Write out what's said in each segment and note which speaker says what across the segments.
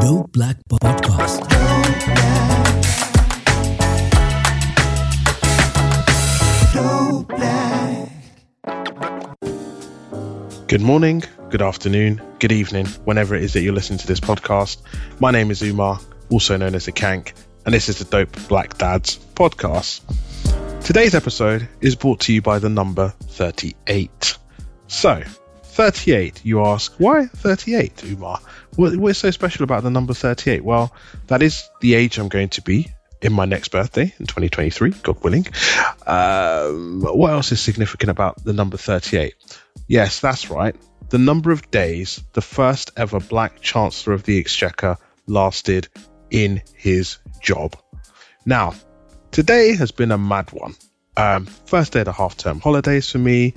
Speaker 1: Dope Black Podcast.
Speaker 2: Good morning, good afternoon, good evening, whenever it is that you're listening to this podcast. My name is Umar, also known as the Kank, and this is the Dope Black Dads podcast. Today's episode is brought to you by the number 38. So, 38, you ask, why 38, Umar? What, what's so special about the number 38? Well, that is the age I'm going to be in my next birthday in 2023, God willing. Um, what else is significant about the number 38? Yes, that's right. The number of days the first ever black Chancellor of the Exchequer lasted in his job. Now, today has been a mad one. Um, first day of the half term holidays for me,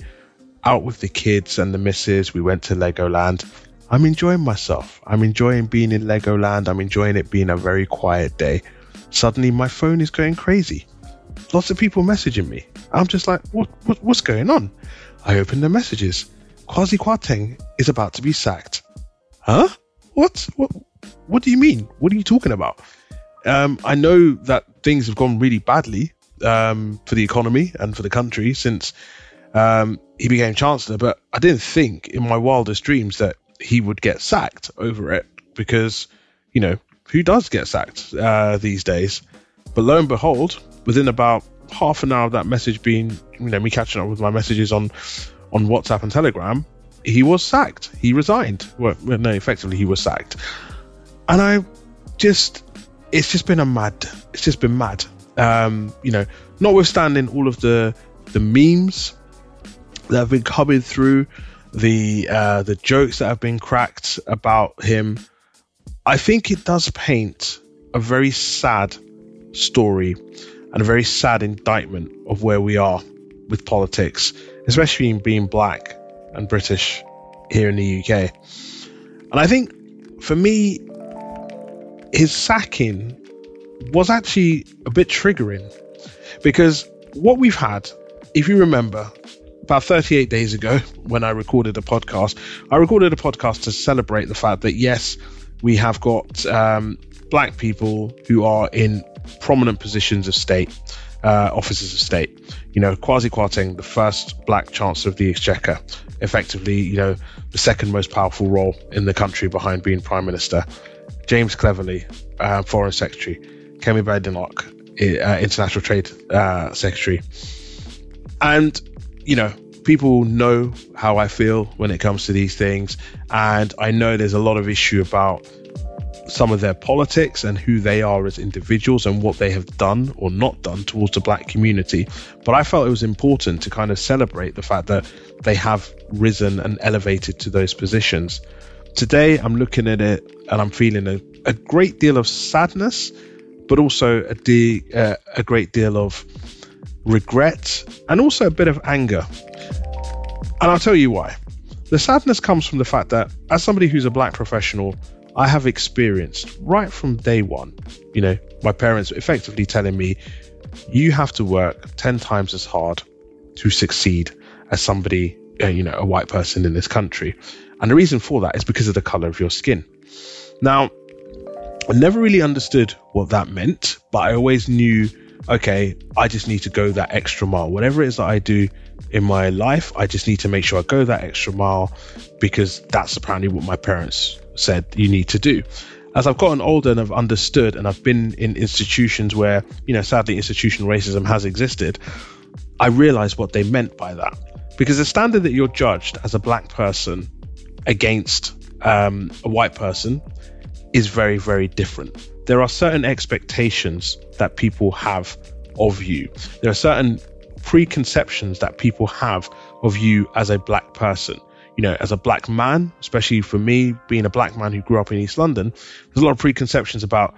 Speaker 2: out with the kids and the missus. We went to Legoland. I'm enjoying myself. I'm enjoying being in Legoland. I'm enjoying it being a very quiet day. Suddenly, my phone is going crazy. Lots of people messaging me. I'm just like, what, what what's going on? I open the messages. Kwasi Kwarteng is about to be sacked. Huh? What? What? What do you mean? What are you talking about? Um, I know that things have gone really badly um, for the economy and for the country since um, he became chancellor, but I didn't think in my wildest dreams that he would get sacked over it because, you know, who does get sacked uh, these days? But lo and behold, within about half an hour of that message being, you know, me catching up with my messages on on WhatsApp and Telegram, he was sacked. He resigned. Well, no, effectively he was sacked. And I just, it's just been a mad. It's just been mad. Um, you know, notwithstanding all of the the memes that have been coming through, the uh, the jokes that have been cracked about him, I think it does paint a very sad story and a very sad indictment of where we are with politics, especially in being black and British here in the UK. And I think for me, his sacking was actually a bit triggering because what we've had, if you remember, about 38 days ago when I recorded a podcast, I recorded a podcast to celebrate the fact that yes, we have got um, black people who are in prominent positions of state, uh, offices of state. You know, Kwasi Kwarteng, the first black chancellor of the exchequer, effectively, you know, the second most powerful role in the country behind being prime minister. James Cleverly, uh, foreign secretary. Kemi Badenoch, uh, international trade uh, secretary. And, you know, people know how I feel when it comes to these things. And I know there's a lot of issue about some of their politics and who they are as individuals and what they have done or not done towards the black community. But I felt it was important to kind of celebrate the fact that they have risen and elevated to those positions. Today, I'm looking at it and I'm feeling a, a great deal of sadness, but also a, de- uh, a great deal of regret and also a bit of anger. And I'll tell you why. The sadness comes from the fact that, as somebody who's a black professional, I have experienced right from day one, you know, my parents effectively telling me, you have to work 10 times as hard to succeed as somebody, uh, you know, a white person in this country. And the reason for that is because of the color of your skin. Now, I never really understood what that meant, but I always knew, okay, I just need to go that extra mile. Whatever it is that I do in my life, I just need to make sure I go that extra mile because that's apparently what my parents said you need to do. As I've gotten older and I've understood, and I've been in institutions where, you know, sadly, institutional racism has existed, I realized what they meant by that. Because the standard that you're judged as a black person against um, a white person is very, very different. There are certain expectations that people have of you. There are certain preconceptions that people have of you as a black person. you know, as a black man, especially for me, being a black man who grew up in East London, there's a lot of preconceptions about,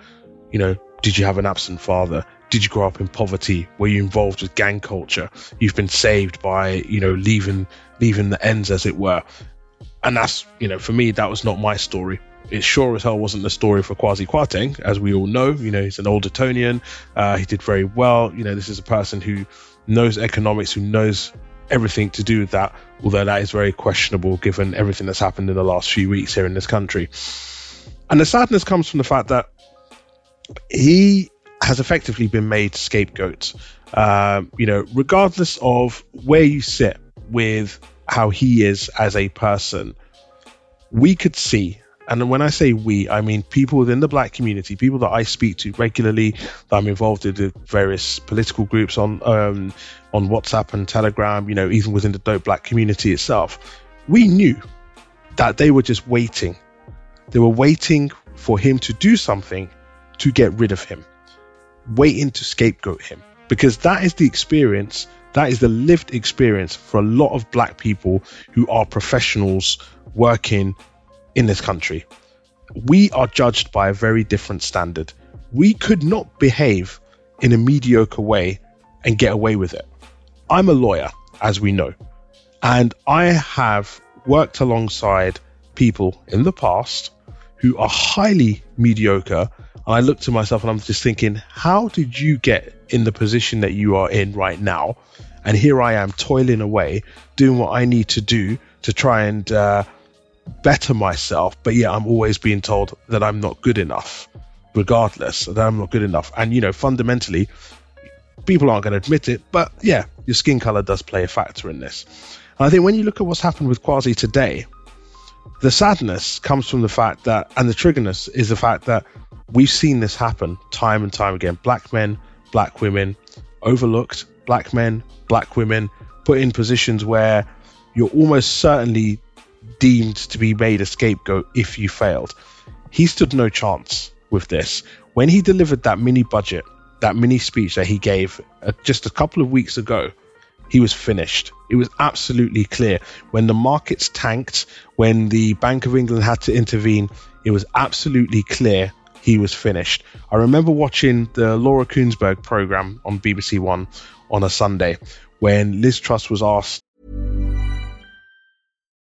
Speaker 2: you know, did you have an absent father? Did you grow up in poverty? Were you involved with gang culture? You've been saved by, you know, leaving leaving the ends as it were. And that's, you know, for me, that was not my story. It sure as hell wasn't the story for Kwasi Kwarteng, as we all know. You know, he's an old Etonian. Uh, he did very well. You know, this is a person who knows economics, who knows everything to do with that, although that is very questionable given everything that's happened in the last few weeks here in this country. And the sadness comes from the fact that he has effectively been made scapegoat. Um, you know, regardless of where you sit with how he is as a person, we could see and when I say we, I mean people within the black community, people that I speak to regularly, that I'm involved in various political groups on um, on WhatsApp and Telegram, you know, even within the dope black community itself. We knew that they were just waiting. They were waiting for him to do something to get rid of him, waiting to scapegoat him, because that is the experience. That is the lived experience for a lot of black people who are professionals working in this country. We are judged by a very different standard. We could not behave in a mediocre way and get away with it. I'm a lawyer, as we know, and I have worked alongside people in the past who are highly mediocre. And I look to myself and I'm just thinking, how did you get in the position that you are in right now? And here I am toiling away, doing what I need to do to try and uh, better myself, but yeah, I'm always being told that I'm not good enough, regardless, that I'm not good enough. And, you know, fundamentally, people aren't going to admit it, but yeah, your skin color does play a factor in this. And I think when you look at what's happened with Kwasi today, the sadness comes from the fact that, and the triggerness is the fact that we've seen this happen time and time again. Black men, black women, overlooked, black men, black women, put in positions where you're almost certainly deemed to be made a scapegoat if you failed. He stood no chance with this. When he delivered that mini budget, that mini speech that he gave uh, just a couple of weeks ago, he was finished. It was absolutely clear. When the markets tanked, when the Bank of England had to intervene, it was absolutely clear he was finished. I remember watching the Laura Kuenssberg program on BBC One on a Sunday when Liz Truss was asked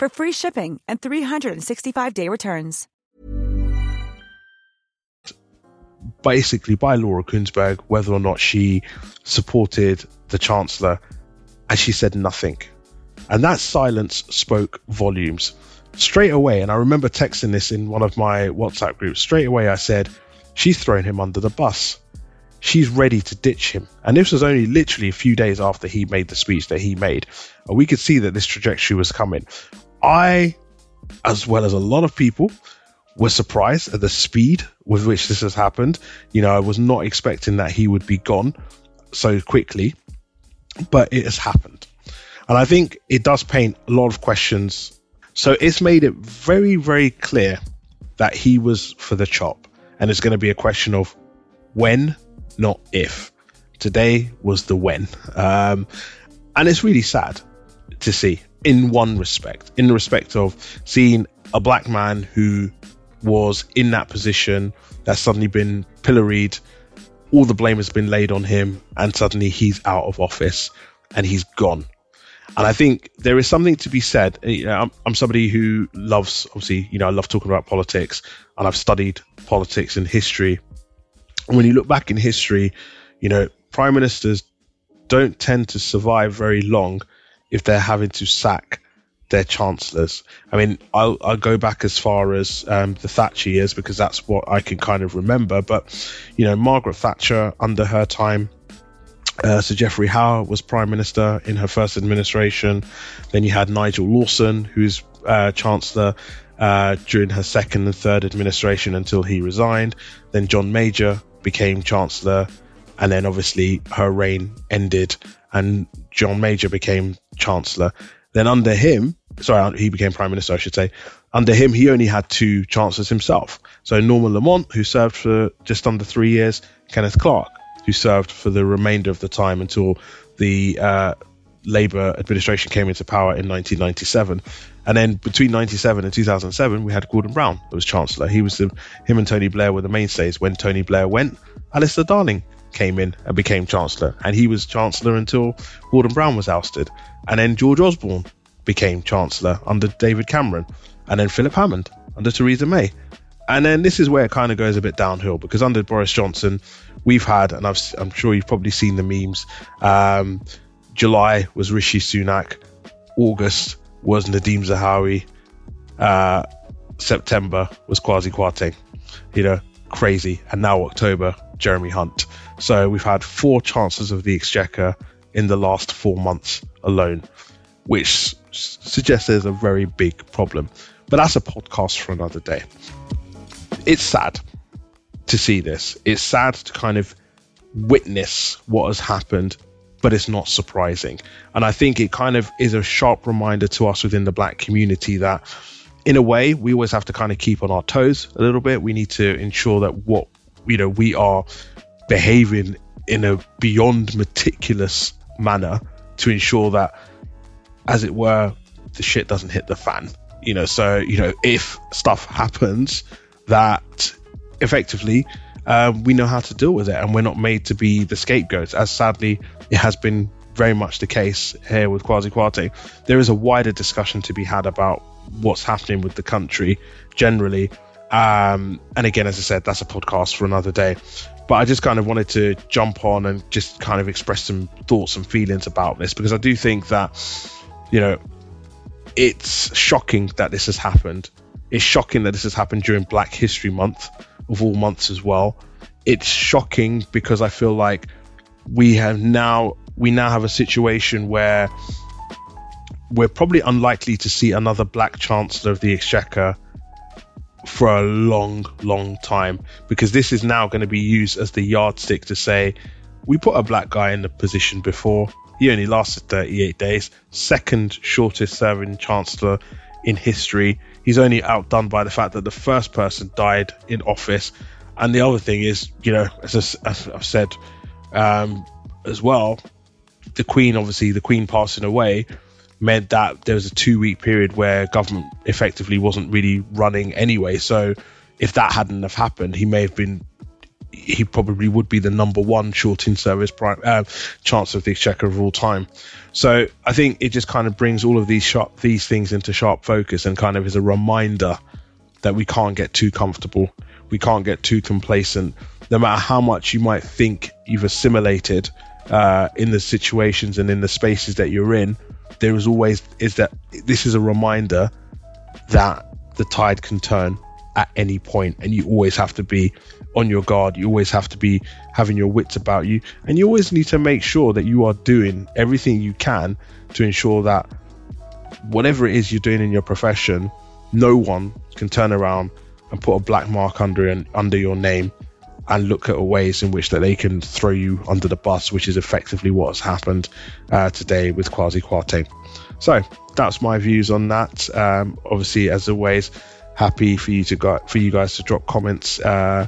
Speaker 1: for free shipping and 365-day returns.
Speaker 2: Basically, by Laura Kuenssberg, whether or not she supported the Chancellor, and she said nothing. And that silence spoke volumes. Straight away, and I remember texting this in one of my WhatsApp groups, straight away I said, she's thrown him under the bus she's ready to ditch him. And this was only literally a few days after he made the speech that he made. And we could see that this trajectory was coming. I, as well as a lot of people, were surprised at the speed with which this has happened. You know, I was not expecting that he would be gone so quickly, but it has happened. And I think it does paint a lot of questions. So it's made it very, very clear that he was for the chop. And it's going to be a question of when not if. Today was the when. Um, and it's really sad to see in one respect, in the respect of seeing a black man who was in that position that's suddenly been pilloried, all the blame has been laid on him, and suddenly he's out of office and he's gone. And I think there is something to be said. Eh, you know, I'm, I'm somebody who loves, obviously, you know, I love talking about politics and I've studied politics and history when you look back in history, you know, prime ministers don't tend to survive very long if they're having to sack their chancellors. I mean, I'll, I'll go back as far as um, the Thatcher years because that's what I can kind of remember. But, you know, Margaret Thatcher, under her time, uh, Sir Geoffrey Howe was prime minister in her first administration. Then you had Nigel Lawson, who's uh, chancellor uh, during her second and third administration until he resigned. Then John Major became Chancellor, and then obviously her reign ended, and John Major became Chancellor. Then under him, sorry, he became Prime Minister, I should say. Under him, he only had two chancellors himself. So Norman Lamont, who served for just under three years, Kenneth Clarke, who served for the remainder of the time until the uh, Labour administration came into power in 1997. And then between 97 and 2007, we had Gordon Brown that was Chancellor. He was the, him and Tony Blair were the mainstays. When Tony Blair went, Alistair Darling came in and became Chancellor. And he was Chancellor until Gordon Brown was ousted. And then George Osborne became Chancellor under David Cameron. And then Philip Hammond under Theresa May. And then this is where it kind of goes a bit downhill because under Boris Johnson, we've had, and i am sure you've probably seen the memes. Um, July was Rishi Sunak, August was Nadhim Zahawi, uh, September was Kwasi Kwarteng. You know, crazy. And now October, Jeremy Hunt. So we've had four chances of the Exchequer in the last four months alone, which suggests there's a very big problem. But that's a podcast for another day it's sad to see this. It's sad to kind of witness what has happened, but it's not surprising. And I think it kind of is a sharp reminder to us within the black community that, in a way, we always have to kind of keep on our toes a little bit. We need to ensure that what you know we are behaving in a beyond meticulous manner to ensure that, as it were, the shit doesn't hit the fan. You know, so you know if stuff happens that effectively um, we know how to deal with it and we're not made to be the scapegoats, as sadly it has been very much the case here with Kwasi Kwarteng. There is a wider discussion to be had about what's happening with the country generally. Um, and again, as I said, that's a podcast for another day. But I just kind of wanted to jump on and just kind of express some thoughts and feelings about this because I do think that, you know, it's shocking that this has happened. It's shocking that this has happened during Black History Month, of all months as well. It's shocking because I feel like we have now we now have a situation where we're probably unlikely to see another black chancellor of the exchequer for a long, long time because this is now going to be used as the yardstick to say we put a black guy in the position before. He only lasted 38 days, second shortest serving chancellor in history. He's only outdone by the fact that the first person died in office. And the other thing is, you know, as, I've said um, as well, the Queen, obviously, the Queen passing away meant that there was a two week period where government effectively wasn't really running anyway. So if that hadn't have happened, he may have been he probably would be the number one short in service prime, uh, chance of the exchequer of all time. So I think it just kind of brings all of these sharp these things into sharp focus and kind of is a reminder that we can't get too comfortable, we can't get too complacent. No matter how much you might think you've assimilated uh, in the situations and in the spaces that you're in, there is always is that this is a reminder that the tide can turn at any point and you always have to be on your guard. You always have to be having your wits about you, and you always need to make sure that you are doing everything you can to ensure that whatever it is you're doing in your profession, no one can turn around and put a black mark under and under your name and look at ways in which that they can throw you under the bus, which is effectively what has happened uh, today with Kwasi Kwarteng. So that's my views on that. Um, obviously, as always, happy for you to go, for you guys to drop comments uh,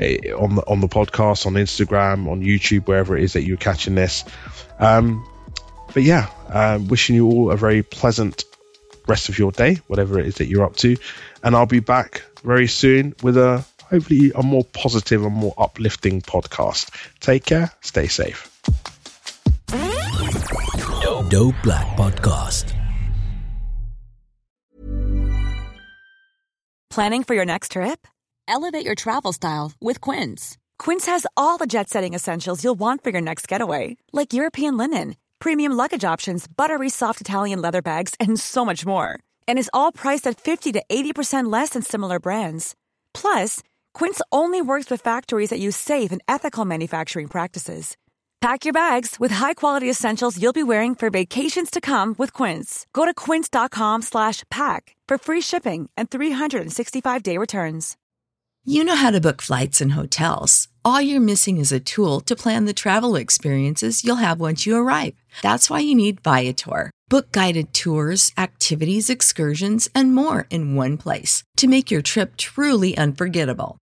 Speaker 2: Eh, on the on the podcast, on Instagram, on YouTube, wherever it is that you're catching this. Um, but yeah, uh, wishing you all a very pleasant rest of your day, whatever it is that you're up to, and I'll be back very soon with a hopefully a more positive and more uplifting podcast. Take care, stay safe.
Speaker 3: Dope Black Podcast.
Speaker 1: Planning for your next trip? Elevate your travel style with Quince. Quince has all the jet setting essentials you'll want for your next getaway, like European linen, premium luggage options, buttery soft Italian leather bags, and so much more. And is all priced at 50 to 80% less than similar brands. Plus, Quince only works with factories that use safe and ethical manufacturing practices. Pack your bags with high-quality essentials you'll be wearing for vacations to come with Quince. Go to quince.com slash pack for free shipping and 365-day returns.
Speaker 4: You know how to book flights and hotels. All you're missing is a tool to plan the travel experiences you'll have once you arrive. That's why you need Viator. Book guided tours, activities, excursions, and more in one place to make your trip truly unforgettable.